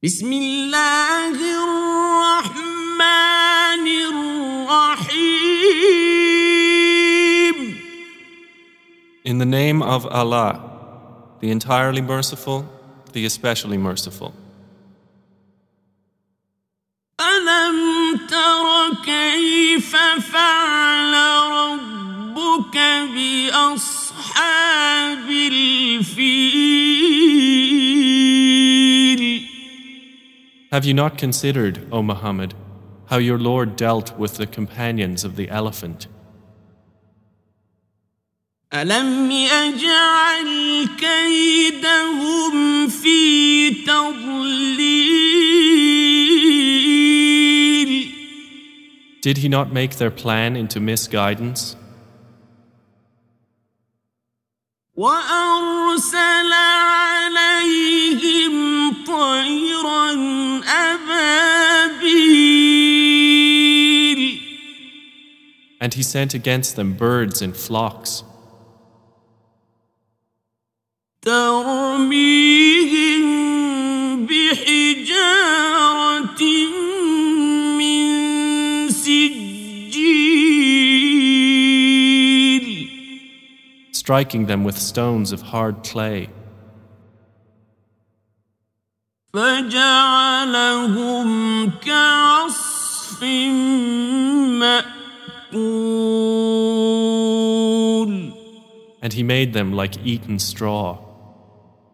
بسم الله الرحمن الرحيم In the name of Allah, the entirely merciful, the especially merciful. ألم تر كيف فعل ربك بأصحاب Have you not considered, O Muhammad, how your Lord dealt with the companions of the elephant? ألم يجعل كيدهم في تضليل Did he not make their plan into misguidance? وأرسل عليهم And he sent against them birds in flocks. striking them with stones of hard clay. فجعلهم كعصف مأكول And he made them like eaten straw.